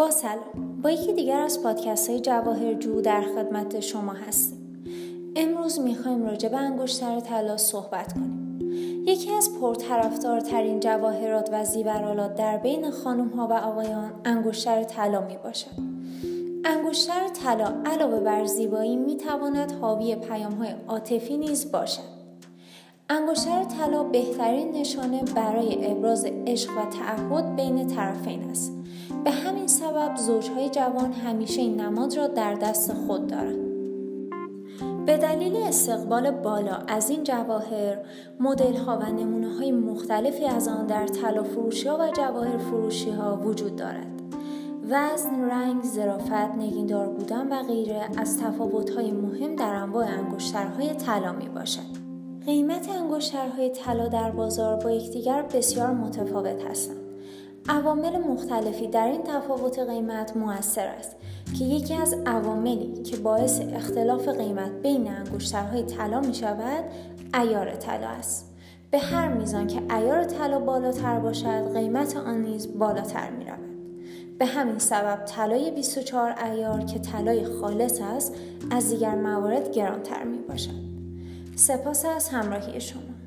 با سلام. با یکی دیگر از پادکست های جواهرجو در خدمت شما هستیم. امروز می‌خوایم راجع به انگشتر طلا صحبت کنیم. یکی از پرطرفدارترین جواهرات و زیورالات در بین خانم ها و آقایان انگشتر طلا می باشد انگشتر طلا علاوه بر زیبایی می تواند حاوی پیام های عاطفی نیز باشد. انگشتر طلا بهترین نشانه برای ابراز عشق و تعهد بین طرفین است. به همین سبب زوجهای جوان همیشه این نماد را در دست خود دارند. به دلیل استقبال بالا از این جواهر مدل ها و نمونه های مختلفی از آن در طلا ها و جواهر فروشی ها وجود دارد. وزن، رنگ، ظرافت، نگیندار بودن و غیره از تفاوت های مهم در انواع انگشترهای طلا می باشد. قیمت انگشترهای طلا در بازار با یکدیگر بسیار متفاوت هستند. عوامل مختلفی در این تفاوت قیمت موثر است که یکی از عواملی که باعث اختلاف قیمت بین انگشترهای طلا می شود ایار طلا است. به هر میزان که ایار طلا بالاتر باشد قیمت آن نیز بالاتر می رود. به همین سبب طلای 24 ایار که طلای خالص است از دیگر موارد گرانتر می باشد. سپاس از همراهی شما.